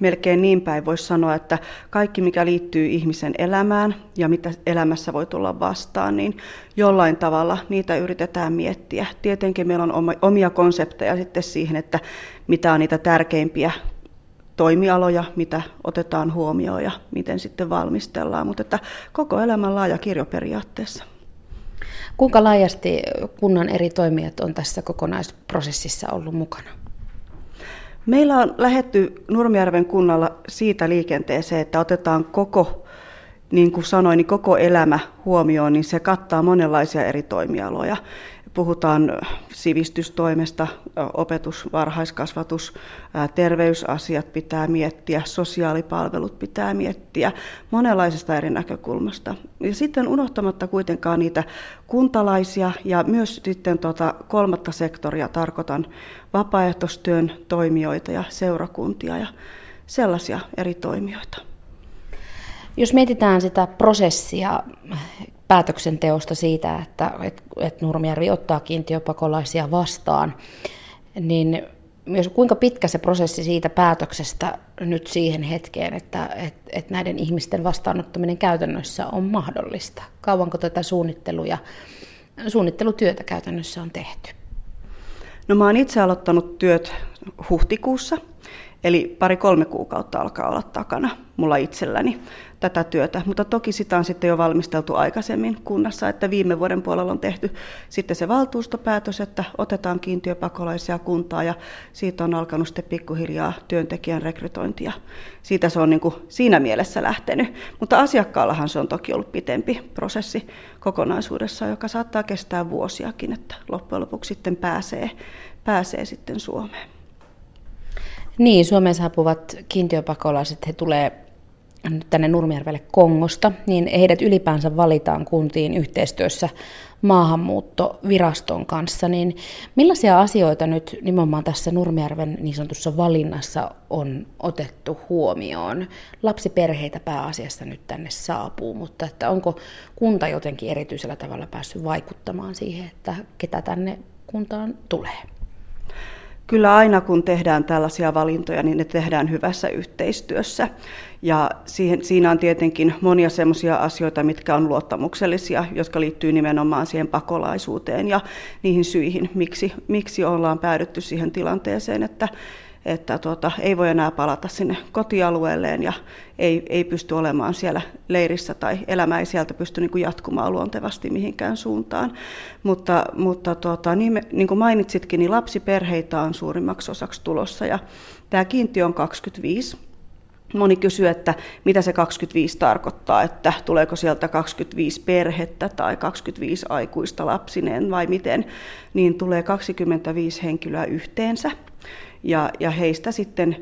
melkein niin päin voisi sanoa, että kaikki mikä liittyy ihmisen elämään ja mitä elämässä voi tulla vastaan, niin jollain tavalla niitä yritetään miettiä. Tietenkin meillä on omia konsepteja sitten siihen, että mitä on niitä tärkeimpiä toimialoja, mitä otetaan huomioon ja miten sitten valmistellaan, mutta että koko elämän laaja kirjo periaatteessa. Kuinka laajasti kunnan eri toimijat on tässä kokonaisprosessissa ollut mukana? Meillä on lähetty Nurmijärven kunnalla siitä liikenteeseen, että otetaan koko, niin kuin sanoin, niin koko elämä huomioon, niin se kattaa monenlaisia eri toimialoja puhutaan sivistystoimesta, opetus, varhaiskasvatus, terveysasiat pitää miettiä, sosiaalipalvelut pitää miettiä monenlaisesta eri näkökulmasta. Ja sitten unohtamatta kuitenkaan niitä kuntalaisia ja myös sitten tuota kolmatta sektoria, tarkoitan vapaaehtoistyön toimijoita ja seurakuntia ja sellaisia eri toimijoita. Jos mietitään sitä prosessia, päätöksenteosta siitä, että, että, että Nurmijärvi ottaa kiintiöpakolaisia vastaan, niin myös kuinka pitkä se prosessi siitä päätöksestä nyt siihen hetkeen, että, että, että näiden ihmisten vastaanottaminen käytännössä on mahdollista? Kauanko tätä suunnitteluja, suunnittelutyötä käytännössä on tehty? No mä oon itse aloittanut työt huhtikuussa, eli pari-kolme kuukautta alkaa olla takana mulla itselläni tätä työtä, mutta toki sitä on sitten jo valmisteltu aikaisemmin kunnassa, että viime vuoden puolella on tehty sitten se valtuustopäätös, että otetaan kiintiöpakolaisia kuntaa ja siitä on alkanut sitten pikkuhiljaa työntekijän rekrytointia. Siitä se on niin kuin siinä mielessä lähtenyt, mutta asiakkaallahan se on toki ollut pitempi prosessi kokonaisuudessa, joka saattaa kestää vuosiakin, että loppujen lopuksi sitten pääsee, pääsee sitten Suomeen. Niin, Suomeen saapuvat kiintiöpakolaiset, he tulee tänne Nurmijärvelle Kongosta, niin heidät ylipäänsä valitaan kuntiin yhteistyössä maahanmuuttoviraston kanssa, niin millaisia asioita nyt nimenomaan tässä Nurmijärven niin sanotussa valinnassa on otettu huomioon? Lapsiperheitä pääasiassa nyt tänne saapuu, mutta että onko kunta jotenkin erityisellä tavalla päässyt vaikuttamaan siihen, että ketä tänne kuntaan tulee? Kyllä aina kun tehdään tällaisia valintoja, niin ne tehdään hyvässä yhteistyössä. Ja siihen, siinä on tietenkin monia sellaisia asioita, mitkä on luottamuksellisia, jotka liittyy nimenomaan siihen pakolaisuuteen ja niihin syihin, miksi, miksi ollaan päädytty siihen tilanteeseen, että, että tuota, ei voi enää palata sinne kotialueelleen ja ei, ei pysty olemaan siellä leirissä tai elämä ei sieltä pysty niin kuin jatkumaan luontevasti mihinkään suuntaan. Mutta, mutta tuota, niin, me, niin kuin mainitsitkin, niin lapsiperheitä on suurimmaksi osaksi tulossa ja tämä kiintiö on 25 Moni kysyy, että mitä se 25 tarkoittaa, että tuleeko sieltä 25 perhettä tai 25 aikuista lapsineen vai miten, niin tulee 25 henkilöä yhteensä ja, ja heistä sitten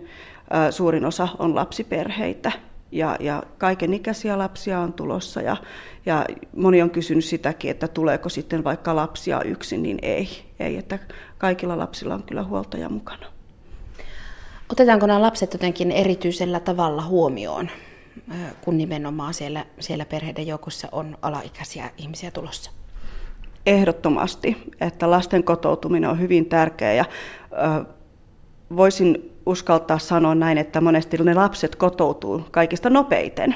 ä, suurin osa on lapsiperheitä ja, ja kaiken ikäisiä lapsia on tulossa ja, ja moni on kysynyt sitäkin, että tuleeko sitten vaikka lapsia yksin, niin ei, ei että kaikilla lapsilla on kyllä huoltaja mukana. Otetaanko nämä lapset jotenkin erityisellä tavalla huomioon, kun nimenomaan siellä, siellä perheiden joukossa on alaikäisiä ihmisiä tulossa? Ehdottomasti, että lasten kotoutuminen on hyvin tärkeä ja voisin uskaltaa sanoa näin, että monesti ne lapset kotoutuu kaikista nopeiten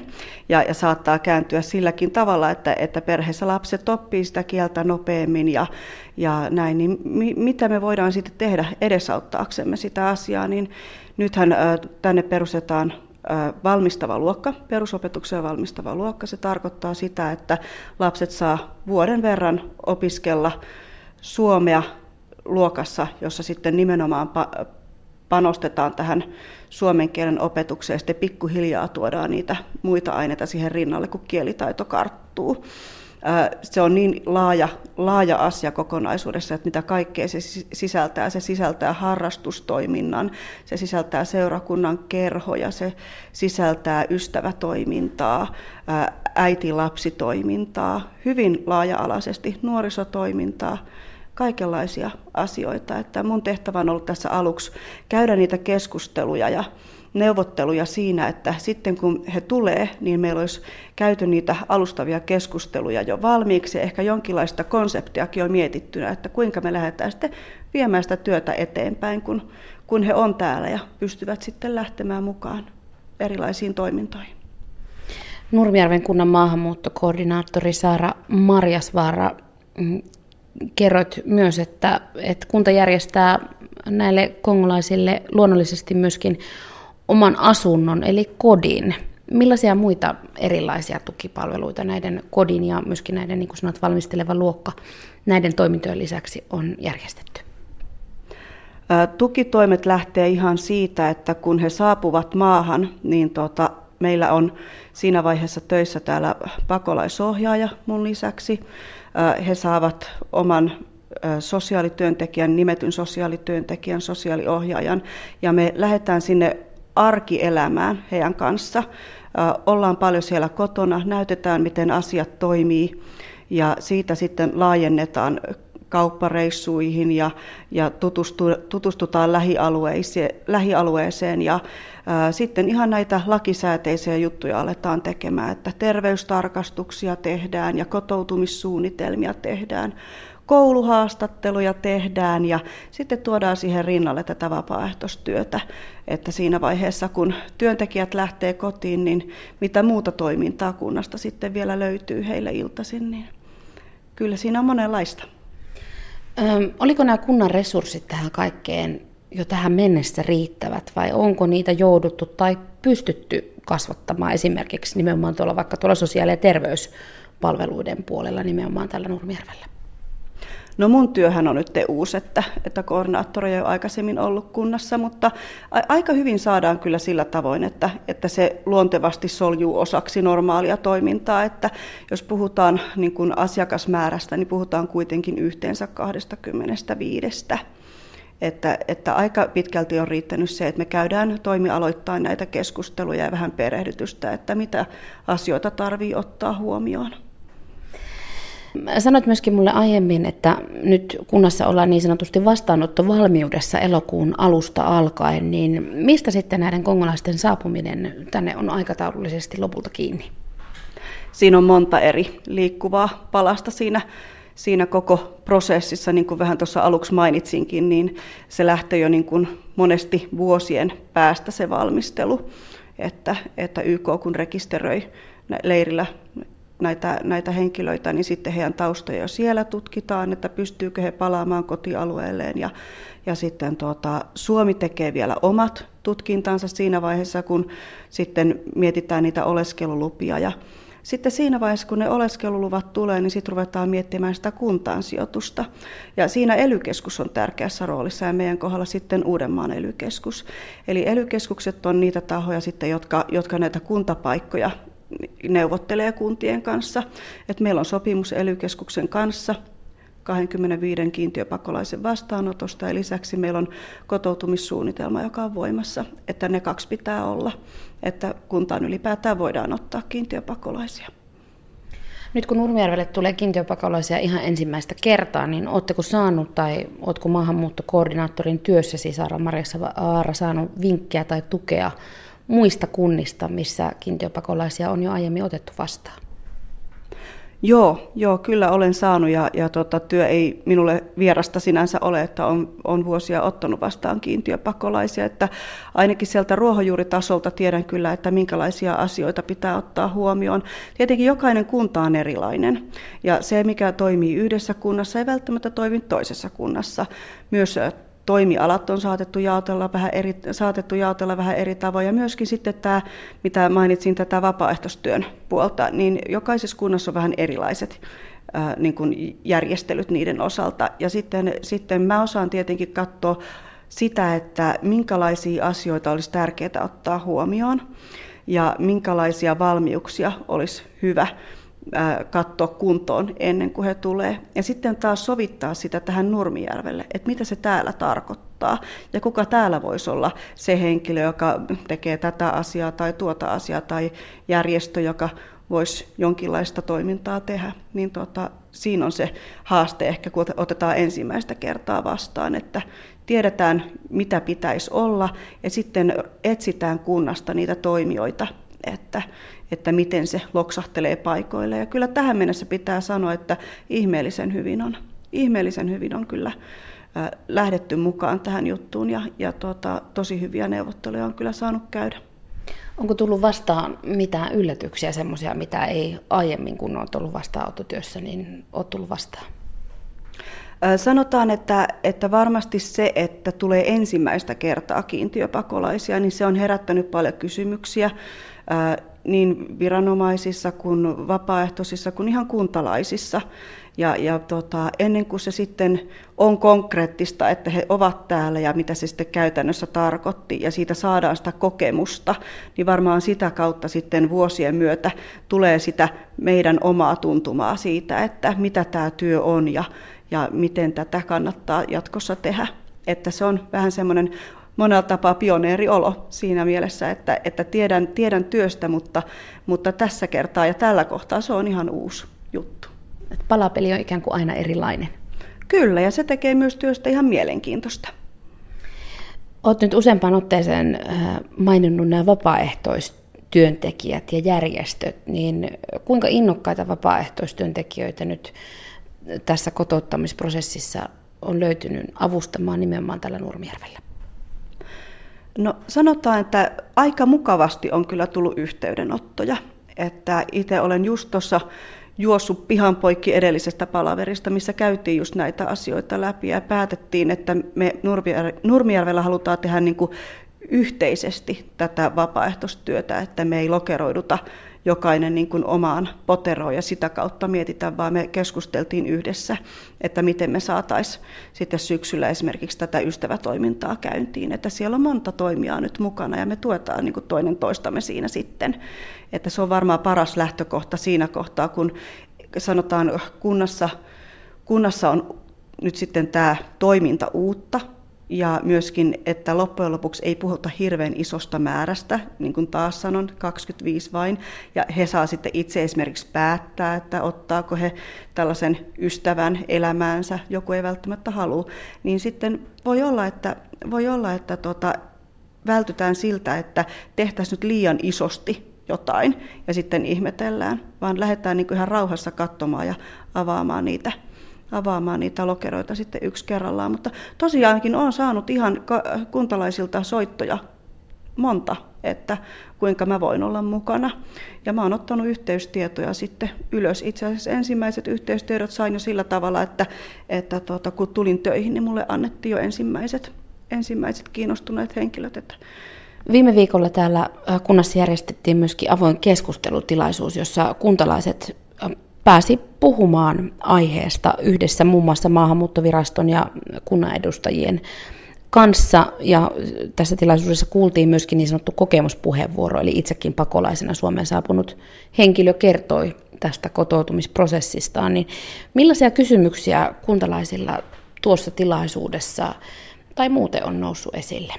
ja, ja saattaa kääntyä silläkin tavalla, että, että perheessä lapset oppii sitä kieltä nopeammin ja, ja näin, niin mi, mitä me voidaan sitten tehdä edesauttaaksemme sitä asiaa, niin nythän äh, tänne perustetaan valmistava luokka, perusopetukseen valmistava luokka. Se tarkoittaa sitä, että lapset saa vuoden verran opiskella suomea luokassa, jossa sitten nimenomaan panostetaan tähän suomen kielen opetukseen ja sitten pikkuhiljaa tuodaan niitä muita aineita siihen rinnalle, kun kielitaito karttuu. Se on niin laaja, laaja asia kokonaisuudessa, että mitä kaikkea se sisältää. Se sisältää harrastustoiminnan, se sisältää seurakunnan kerhoja, se sisältää ystävätoimintaa, äiti-lapsitoimintaa, hyvin laaja-alaisesti nuorisotoimintaa kaikenlaisia asioita. Että mun tehtävä on ollut tässä aluksi käydä niitä keskusteluja ja neuvotteluja siinä, että sitten kun he tulee, niin meillä olisi käyty niitä alustavia keskusteluja jo valmiiksi. Ehkä jonkinlaista konseptiakin on mietittynä, että kuinka me lähdetään sitten viemään sitä työtä eteenpäin, kun, kun he on täällä ja pystyvät sitten lähtemään mukaan erilaisiin toimintoihin. Nurmijärven kunnan maahanmuuttokoordinaattori Saara Marjasvaara, mm, kerroit myös, että, että kunta järjestää näille kongolaisille luonnollisesti myöskin oman asunnon, eli kodin. Millaisia muita erilaisia tukipalveluita näiden kodin ja myöskin näiden, niin kuin sanot, valmisteleva luokka näiden toimintojen lisäksi on järjestetty? Tukitoimet lähtee ihan siitä, että kun he saapuvat maahan, niin tota, meillä on siinä vaiheessa töissä täällä pakolaisohjaaja mun lisäksi. He saavat oman sosiaalityöntekijän, nimetyn sosiaalityöntekijän, sosiaaliohjaajan, ja me lähdetään sinne arkielämään heidän kanssa. Ollaan paljon siellä kotona, näytetään miten asiat toimii, ja siitä sitten laajennetaan kauppareissuihin ja, ja tutustu, tutustutaan lähialueeseen, lähialueeseen ja ää, sitten ihan näitä lakisääteisiä juttuja aletaan tekemään, että terveystarkastuksia tehdään ja kotoutumissuunnitelmia tehdään, kouluhaastatteluja tehdään ja sitten tuodaan siihen rinnalle tätä vapaaehtoistyötä, että siinä vaiheessa kun työntekijät lähtee kotiin, niin mitä muuta toimintaa kunnasta sitten vielä löytyy heille iltaisin, niin kyllä siinä on monenlaista. Oliko nämä kunnan resurssit tähän kaikkeen jo tähän mennessä riittävät vai onko niitä jouduttu tai pystytty kasvattamaan esimerkiksi nimenomaan tuolla vaikka tuolla sosiaali- ja terveyspalveluiden puolella nimenomaan tällä Nurmijärvellä? No mun työhän on nyt uusi, että, että koordinaattori ei ole aikaisemmin ollut kunnassa, mutta aika hyvin saadaan kyllä sillä tavoin, että, että se luontevasti soljuu osaksi normaalia toimintaa, että jos puhutaan niin kuin asiakasmäärästä, niin puhutaan kuitenkin yhteensä 25. Että, että aika pitkälti on riittänyt se, että me käydään toimialoittain näitä keskusteluja ja vähän perehdytystä, että mitä asioita tarvii ottaa huomioon. Sanoit myöskin mulle aiemmin, että nyt kunnassa ollaan niin sanotusti vastaanottovalmiudessa elokuun alusta alkaen, niin mistä sitten näiden kongolaisten saapuminen tänne on aikataulullisesti lopulta kiinni? Siinä on monta eri liikkuvaa palasta siinä, siinä koko prosessissa, niin kuin vähän tuossa aluksi mainitsinkin, niin se lähtee jo niin kuin monesti vuosien päästä se valmistelu, että, että YK kun rekisteröi leirillä näitä, näitä henkilöitä, niin sitten heidän taustoja siellä tutkitaan, että pystyykö he palaamaan kotialueelleen. Ja, ja sitten tuota, Suomi tekee vielä omat tutkintansa siinä vaiheessa, kun sitten mietitään niitä oleskelulupia. Ja sitten siinä vaiheessa, kun ne oleskeluluvat tulee, niin sitten ruvetaan miettimään sitä kuntaan sijoitusta. Ja siinä elykeskus on tärkeässä roolissa ja meidän kohdalla sitten Uudenmaan elykeskus. Eli elykeskukset on niitä tahoja sitten, jotka, jotka näitä kuntapaikkoja neuvottelee kuntien kanssa. Et meillä on sopimus ely kanssa 25 kiintiöpakolaisen vastaanotosta ja lisäksi meillä on kotoutumissuunnitelma, joka on voimassa, että ne kaksi pitää olla, että kuntaan ylipäätään voidaan ottaa kiintiöpakolaisia. Nyt kun Nurmijärvelle tulee kiintiöpakolaisia ihan ensimmäistä kertaa, niin oletteko saanut tai oletko maahanmuuttokoordinaattorin työssä, siis Saara Marjassa Aara, saanut vinkkejä tai tukea muista kunnista, missä kiintiöpakolaisia on jo aiemmin otettu vastaan? Joo, joo kyllä olen saanut ja, ja tota, työ ei minulle vierasta sinänsä ole, että on, on vuosia ottanut vastaan kiintiöpakolaisia. Että ainakin sieltä ruohonjuuritasolta tiedän kyllä, että minkälaisia asioita pitää ottaa huomioon. Tietenkin jokainen kunta on erilainen ja se, mikä toimii yhdessä kunnassa, ei välttämättä toimi toisessa kunnassa. Myös toimialat on saatettu jaotella vähän eri, saatettu jaotella vähän eri tavoin. Ja myöskin sitten tämä, mitä mainitsin, tätä vapaaehtoistyön puolta, niin jokaisessa kunnassa on vähän erilaiset niin kuin järjestelyt niiden osalta. Ja sitten, sitten mä osaan tietenkin katsoa sitä, että minkälaisia asioita olisi tärkeää ottaa huomioon ja minkälaisia valmiuksia olisi hyvä katsoa kuntoon ennen kuin he tulee. Ja sitten taas sovittaa sitä tähän Nurmijärvelle, että mitä se täällä tarkoittaa ja kuka täällä voisi olla se henkilö, joka tekee tätä asiaa tai tuota asiaa tai järjestö, joka voisi jonkinlaista toimintaa tehdä. Niin tuota, siinä on se haaste ehkä, kun otetaan ensimmäistä kertaa vastaan, että tiedetään mitä pitäisi olla ja sitten etsitään kunnasta niitä toimijoita, että, että miten se loksahtelee paikoille. Ja kyllä tähän mennessä pitää sanoa, että ihmeellisen hyvin on, ihmeellisen hyvin on kyllä lähdetty mukaan tähän juttuun ja, ja tuota, tosi hyviä neuvotteluja on kyllä saanut käydä. Onko tullut vastaan mitään yllätyksiä, semmoisia, mitä ei aiemmin, kun on tullut vastaanottotyössä, niin on tullut vastaan? Sanotaan, että, että varmasti se, että tulee ensimmäistä kertaa kiintiöpakolaisia, niin se on herättänyt paljon kysymyksiä niin viranomaisissa kuin vapaaehtoisissa kuin ihan kuntalaisissa. Ja, ja tota, ennen kuin se sitten on konkreettista, että he ovat täällä ja mitä se sitten käytännössä tarkoitti, ja siitä saadaan sitä kokemusta, niin varmaan sitä kautta sitten vuosien myötä tulee sitä meidän omaa tuntumaa siitä, että mitä tämä työ on ja, ja miten tätä kannattaa jatkossa tehdä. Että se on vähän semmoinen monella tapaa pioneeriolo siinä mielessä, että, että tiedän, tiedän työstä, mutta, mutta tässä kertaa ja tällä kohtaa se on ihan uusi juttu. Et palapeli on ikään kuin aina erilainen. Kyllä, ja se tekee myös työstä ihan mielenkiintoista. Olet nyt useampaan otteeseen äh, maininnut nämä vapaaehtoistyöntekijät ja järjestöt, niin kuinka innokkaita vapaaehtoistyöntekijöitä nyt tässä kotouttamisprosessissa on löytynyt avustamaan nimenomaan tällä Nurmijärvellä? No sanotaan, että aika mukavasti on kyllä tullut yhteydenottoja. Että itse olen just tuossa juossut pihan poikki edellisestä palaverista, missä käytiin just näitä asioita läpi ja päätettiin, että me Nurmijärvellä halutaan tehdä niin kuin yhteisesti tätä vapaaehtoistyötä, että me ei lokeroiduta jokainen niin kuin omaan poteroon ja sitä kautta mietitään, vaan me keskusteltiin yhdessä, että miten me saataisiin sitten syksyllä esimerkiksi tätä ystävätoimintaa käyntiin, että siellä on monta toimijaa nyt mukana ja me tuetaan niin kuin toinen toistamme siinä sitten, että se on varmaan paras lähtökohta siinä kohtaa, kun sanotaan kunnassa, kunnassa on nyt sitten tämä toiminta uutta, ja myöskin, että loppujen lopuksi ei puhuta hirveän isosta määrästä, niin kuin taas sanon, 25 vain, ja he saa sitten itse esimerkiksi päättää, että ottaako he tällaisen ystävän elämäänsä, joku ei välttämättä halua, niin sitten voi olla, että, voi olla, että tota, vältytään siltä, että tehtäisiin nyt liian isosti jotain ja sitten ihmetellään, vaan lähdetään niin ihan rauhassa katsomaan ja avaamaan niitä avaamaan niitä lokeroita sitten yksi kerrallaan. Mutta tosiaankin olen saanut ihan kuntalaisilta soittoja monta, että kuinka mä voin olla mukana. Ja mä oon ottanut yhteystietoja sitten ylös. Itse asiassa ensimmäiset yhteystiedot sain jo sillä tavalla, että, että tuota, kun tulin töihin, niin mulle annettiin jo ensimmäiset, ensimmäiset kiinnostuneet henkilöt. Että Viime viikolla täällä kunnassa järjestettiin myöskin avoin keskustelutilaisuus, jossa kuntalaiset pääsi puhumaan aiheesta yhdessä muun muassa maahanmuuttoviraston ja kunnan edustajien kanssa. Ja tässä tilaisuudessa kuultiin myöskin niin sanottu kokemuspuheenvuoro, eli itsekin pakolaisena Suomeen saapunut henkilö kertoi tästä kotoutumisprosessistaan. Niin millaisia kysymyksiä kuntalaisilla tuossa tilaisuudessa tai muuten on noussut esille?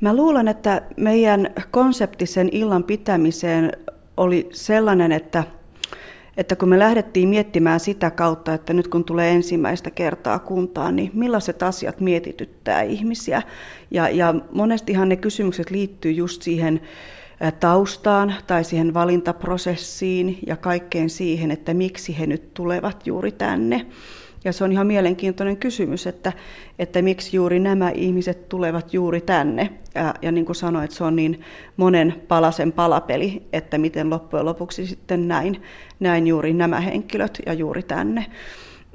Mä luulen, että meidän konseptisen illan pitämiseen oli sellainen, että, että kun me lähdettiin miettimään sitä kautta, että nyt kun tulee ensimmäistä kertaa kuntaan, niin millaiset asiat mietityttää ihmisiä. Ja, ja monestihan ne kysymykset liittyy just siihen taustaan tai siihen valintaprosessiin ja kaikkeen siihen, että miksi he nyt tulevat juuri tänne. Ja se on ihan mielenkiintoinen kysymys, että, että miksi juuri nämä ihmiset tulevat juuri tänne. Ja, ja niin kuin sanoit, se on niin monen palasen palapeli, että miten loppujen lopuksi sitten näin, näin juuri nämä henkilöt ja juuri tänne.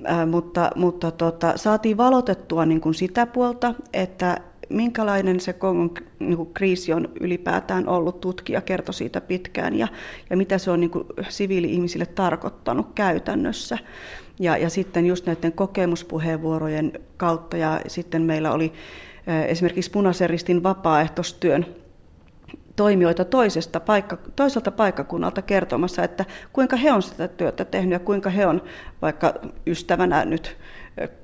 Ää, mutta mutta tota, saatiin valotettua niin kuin sitä puolta, että minkälainen se Kongon niin kuin, kriisi on ylipäätään ollut. Tutkija kertoi siitä pitkään ja, ja mitä se on niin kuin, siviili-ihmisille tarkoittanut käytännössä. Ja, ja sitten just näiden kokemuspuheenvuorojen kautta ja sitten meillä oli esimerkiksi punaisen ristin vapaaehtoistyön toimijoita toisesta paikka, toiselta paikkakunnalta kertomassa, että kuinka he on sitä työtä tehnyt ja kuinka he on vaikka ystävänä nyt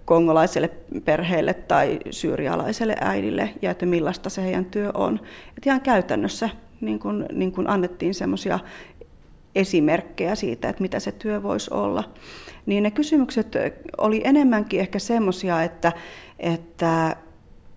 kongolaiselle perheelle tai syyrialaiselle äidille ja että millaista se heidän työ on. Että ihan käytännössä niin kun, niin kun annettiin semmoisia esimerkkejä siitä, että mitä se työ voisi olla. Niin ne kysymykset oli enemmänkin ehkä semmoisia, että, että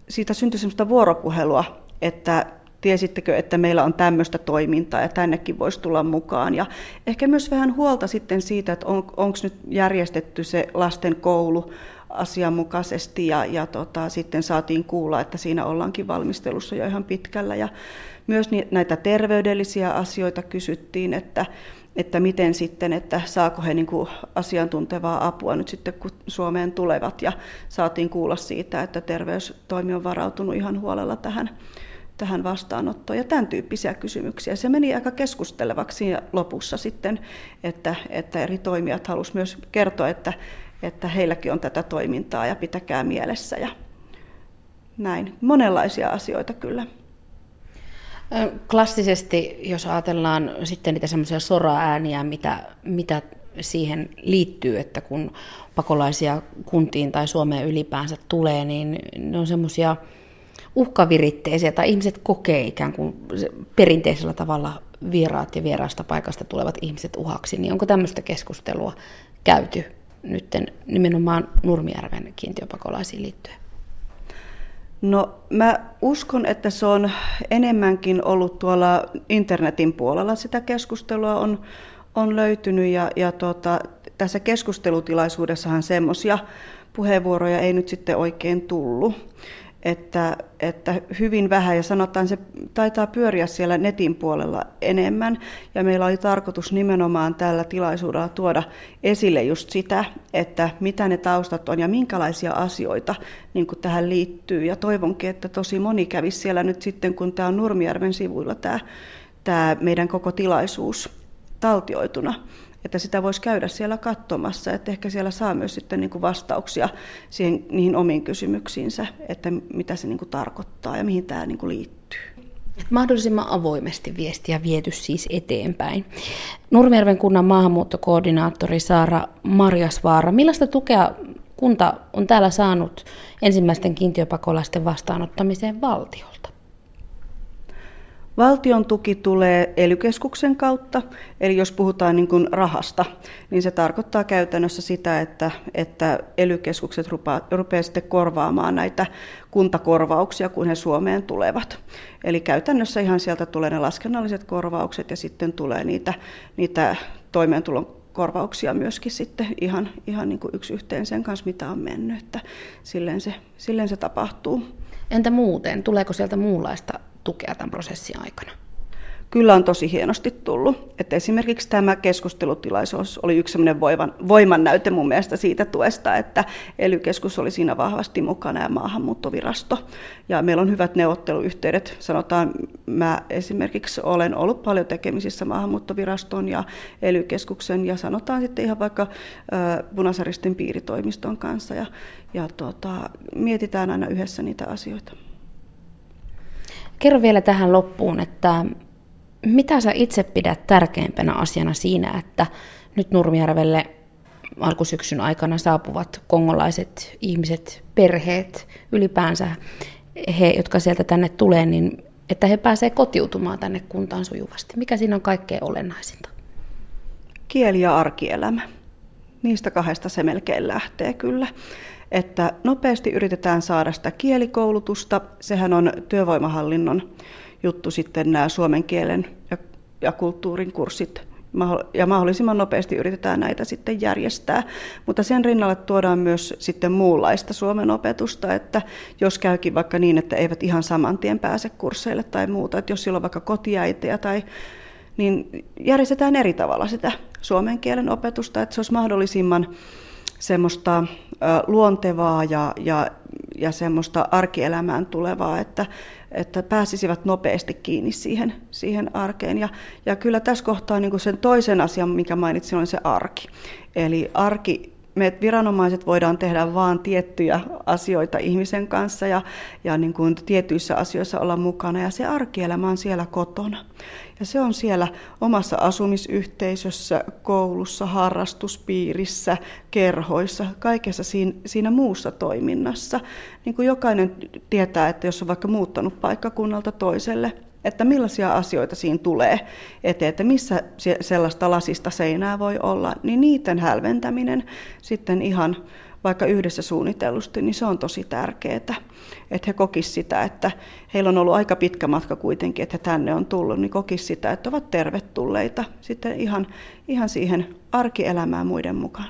siitä syntyi semmoista vuoropuhelua, että tiesittekö, että meillä on tämmöistä toimintaa ja tännekin voisi tulla mukaan. Ja ehkä myös vähän huolta sitten siitä, että on, onko nyt järjestetty se lasten koulu asianmukaisesti ja, ja tota, sitten saatiin kuulla, että siinä ollaankin valmistelussa jo ihan pitkällä. Ja myös näitä terveydellisiä asioita kysyttiin, että, että miten sitten, että saako he niin kuin asiantuntevaa apua nyt sitten, kun Suomeen tulevat. Ja saatiin kuulla siitä, että terveystoimi on varautunut ihan huolella tähän, tähän vastaanottoon ja tämän tyyppisiä kysymyksiä. Se meni aika keskustelevaksi lopussa sitten, että, että eri toimijat halusivat myös kertoa, että, että heilläkin on tätä toimintaa ja pitäkää mielessä ja näin. Monenlaisia asioita kyllä. Klassisesti, jos ajatellaan sitten niitä semmoisia sora-ääniä, mitä, mitä siihen liittyy, että kun pakolaisia kuntiin tai Suomeen ylipäänsä tulee, niin ne on semmoisia uhkaviritteisiä tai ihmiset kokee ikään kuin perinteisellä tavalla vieraat ja vieraasta paikasta tulevat ihmiset uhaksi, niin onko tämmöistä keskustelua käyty nyt nimenomaan Nurmijärven kiintiöpakolaisiin liittyen? No mä uskon, että se on enemmänkin ollut tuolla internetin puolella. Sitä keskustelua on, on löytynyt ja, ja tota, tässä keskustelutilaisuudessahan semmoisia puheenvuoroja ei nyt sitten oikein tullut että, että hyvin vähän, ja sanotaan se taitaa pyöriä siellä netin puolella enemmän, ja meillä oli tarkoitus nimenomaan tällä tilaisuudella tuoda esille just sitä, että mitä ne taustat on ja minkälaisia asioita niin kuin tähän liittyy, ja toivonkin, että tosi moni kävisi siellä nyt sitten, kun tämä on Nurmijärven sivuilla tämä, tämä meidän koko tilaisuus taltioituna, että sitä voisi käydä siellä katsomassa, että ehkä siellä saa myös sitten niin kuin vastauksia siihen, niihin omiin kysymyksiinsä, että mitä se niin kuin tarkoittaa ja mihin tämä niin kuin liittyy. Et mahdollisimman avoimesti viestiä viety siis eteenpäin. Nurmijärven kunnan maahanmuuttokoordinaattori Saara Marjasvaara, millaista tukea kunta on täällä saanut ensimmäisten kiintiöpakolaisten vastaanottamiseen valtiolta? Valtion tuki tulee ely kautta, eli jos puhutaan niin kuin rahasta, niin se tarkoittaa käytännössä sitä, että, että ely rupeaa sitten korvaamaan näitä kuntakorvauksia, kun he Suomeen tulevat. Eli käytännössä ihan sieltä tulee ne laskennalliset korvaukset ja sitten tulee niitä, niitä toimeentulon korvauksia myöskin sitten ihan, ihan niin kuin yksi yhteen sen kanssa, mitä on mennyt. Että silleen, se, silleen se tapahtuu. Entä muuten? Tuleeko sieltä muunlaista tukea tämän prosessin aikana? Kyllä on tosi hienosti tullut. Että esimerkiksi tämä keskustelutilaisuus oli yksi voiman, voiman näyte mun mielestä siitä tuesta, että ely oli siinä vahvasti mukana ja maahanmuuttovirasto. Ja meillä on hyvät neuvotteluyhteydet. Sanotaan, mä esimerkiksi olen ollut paljon tekemisissä maahanmuuttoviraston ja ely ja sanotaan sitten ihan vaikka Punasaristin piiritoimiston kanssa. Ja, ja tuota, mietitään aina yhdessä niitä asioita. Kerro vielä tähän loppuun, että mitä sä itse pidät tärkeimpänä asiana siinä, että nyt Nurmijärvelle alkusyksyn aikana saapuvat kongolaiset ihmiset, perheet, ylipäänsä he, jotka sieltä tänne tulee, niin että he pääsevät kotiutumaan tänne kuntaan sujuvasti. Mikä siinä on kaikkein olennaisinta? Kieli ja arkielämä. Niistä kahdesta se melkein lähtee kyllä että nopeasti yritetään saada sitä kielikoulutusta. Sehän on työvoimahallinnon juttu sitten nämä suomen kielen ja, ja kulttuurin kurssit ja mahdollisimman nopeasti yritetään näitä sitten järjestää. Mutta sen rinnalle tuodaan myös sitten muunlaista Suomen opetusta, että jos käykin vaikka niin, että eivät ihan saman tien pääse kursseille tai muuta, että jos sillä on vaikka kotiäitejä tai niin järjestetään eri tavalla sitä suomen kielen opetusta, että se olisi mahdollisimman semmoista luontevaa ja, ja, ja semmoista arkielämään tulevaa, että, että pääsisivät nopeasti kiinni siihen, siihen arkeen. Ja, ja kyllä tässä kohtaa niin kuin sen toisen asian, mikä mainitsin, on se arki. Eli arki me viranomaiset voidaan tehdä vain tiettyjä asioita ihmisen kanssa ja, ja niin kuin tietyissä asioissa olla mukana ja se arkielämä on siellä kotona. Ja se on siellä omassa asumisyhteisössä, koulussa, harrastuspiirissä, kerhoissa, kaikessa siinä, siinä muussa toiminnassa. Niin kuin jokainen tietää, että jos on vaikka muuttanut paikkakunnalta toiselle, että millaisia asioita siinä tulee eteen, että missä sellaista lasista seinää voi olla, niin niiden hälventäminen sitten ihan vaikka yhdessä suunnitellusti, niin se on tosi tärkeää, että he kokisivat sitä, että heillä on ollut aika pitkä matka kuitenkin, että he tänne on tullut, niin kokisivat sitä, että ovat tervetulleita sitten ihan, ihan siihen arkielämään muiden mukaan.